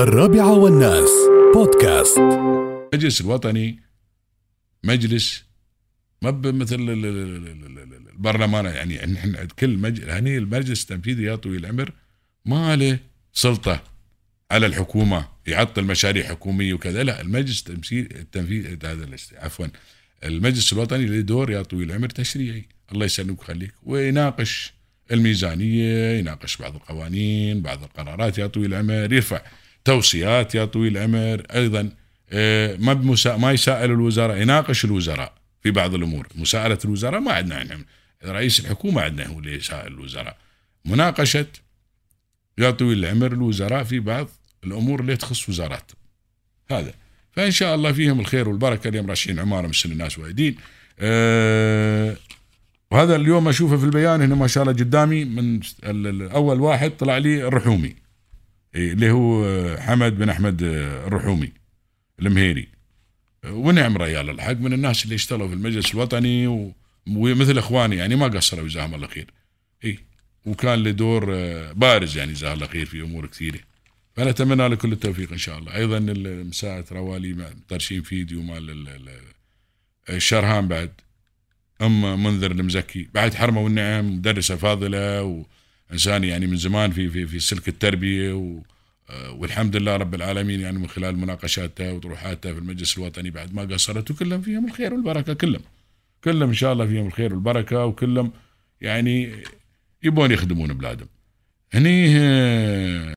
الرابعة والناس. بودكاست. المجلس الوطني مجلس ما مثل ال- ال- ال- ال- ال- البرلمان. يعني نحن كل مجلس هني المجلس التنفيذي يا طويل العمر ما له سلطة على الحكومة. يعطل مشاريع حكومية وكذا. لا المجلس التمثيل التنفيذ هذا عفوا المجلس الوطني له دور يا طويل العمر تشريعي. الله يسلمك ويخليك. ويناقش الميزانية يناقش بعض القوانين بعض القرارات يا طويل العمر. يرفع توصيات يا طويل العمر أيضا آه، ما بمسا... ما يسائل الوزراء يناقش الوزراء في بعض الأمور. مساءلة الوزراء ما عندنا إحنا رئيس الحكومة عندنا هو اللي يسائل الوزراء. مناقشة يا طويل العمر الوزراء في بعض الأمور اللي تخص وزارات. هذا. فإن شاء الله فيهم الخير والبركة. اليوم راشين عمارة سن الناس وايدين. أه وهذا اليوم أشوفه في البيان. هنا ما شاء الله قدامي من اول واحد طلع لي الرحومي. اللي هو آه، حمد بن أحمد آه، الرحومي المهيري. آه، ونعم ريال الحق من الناس اللي اشتغلوا في المجلس الوطني و- ومثل إخواني يعني ما قصروا جزاهم الله خير. اي وكان له دور بارز يعني جزاه الله خير في أمور كثيرة. فأنا أتمنى له كل التوفيق إن شاء الله. أيضا مساءة روالي ترشيم فيديو مال ال- ال- الشرهان بعد. ام منذر المزكي بعد حرمه والنعم مدرسة فاضلة وانسان يعني من زمان في في في سلك التربية و آه، والحمد لله رب العالمين يعني من خلال مناقشاتها وطروحاتها في المجلس الوطني بعد ما قصرت وكلهم فيهم الخير والبركة كلهم. كلهم إن شاء الله فيهم الخير والبركة وكلهم يعني يبون يخدمون بلادهم. هني آه،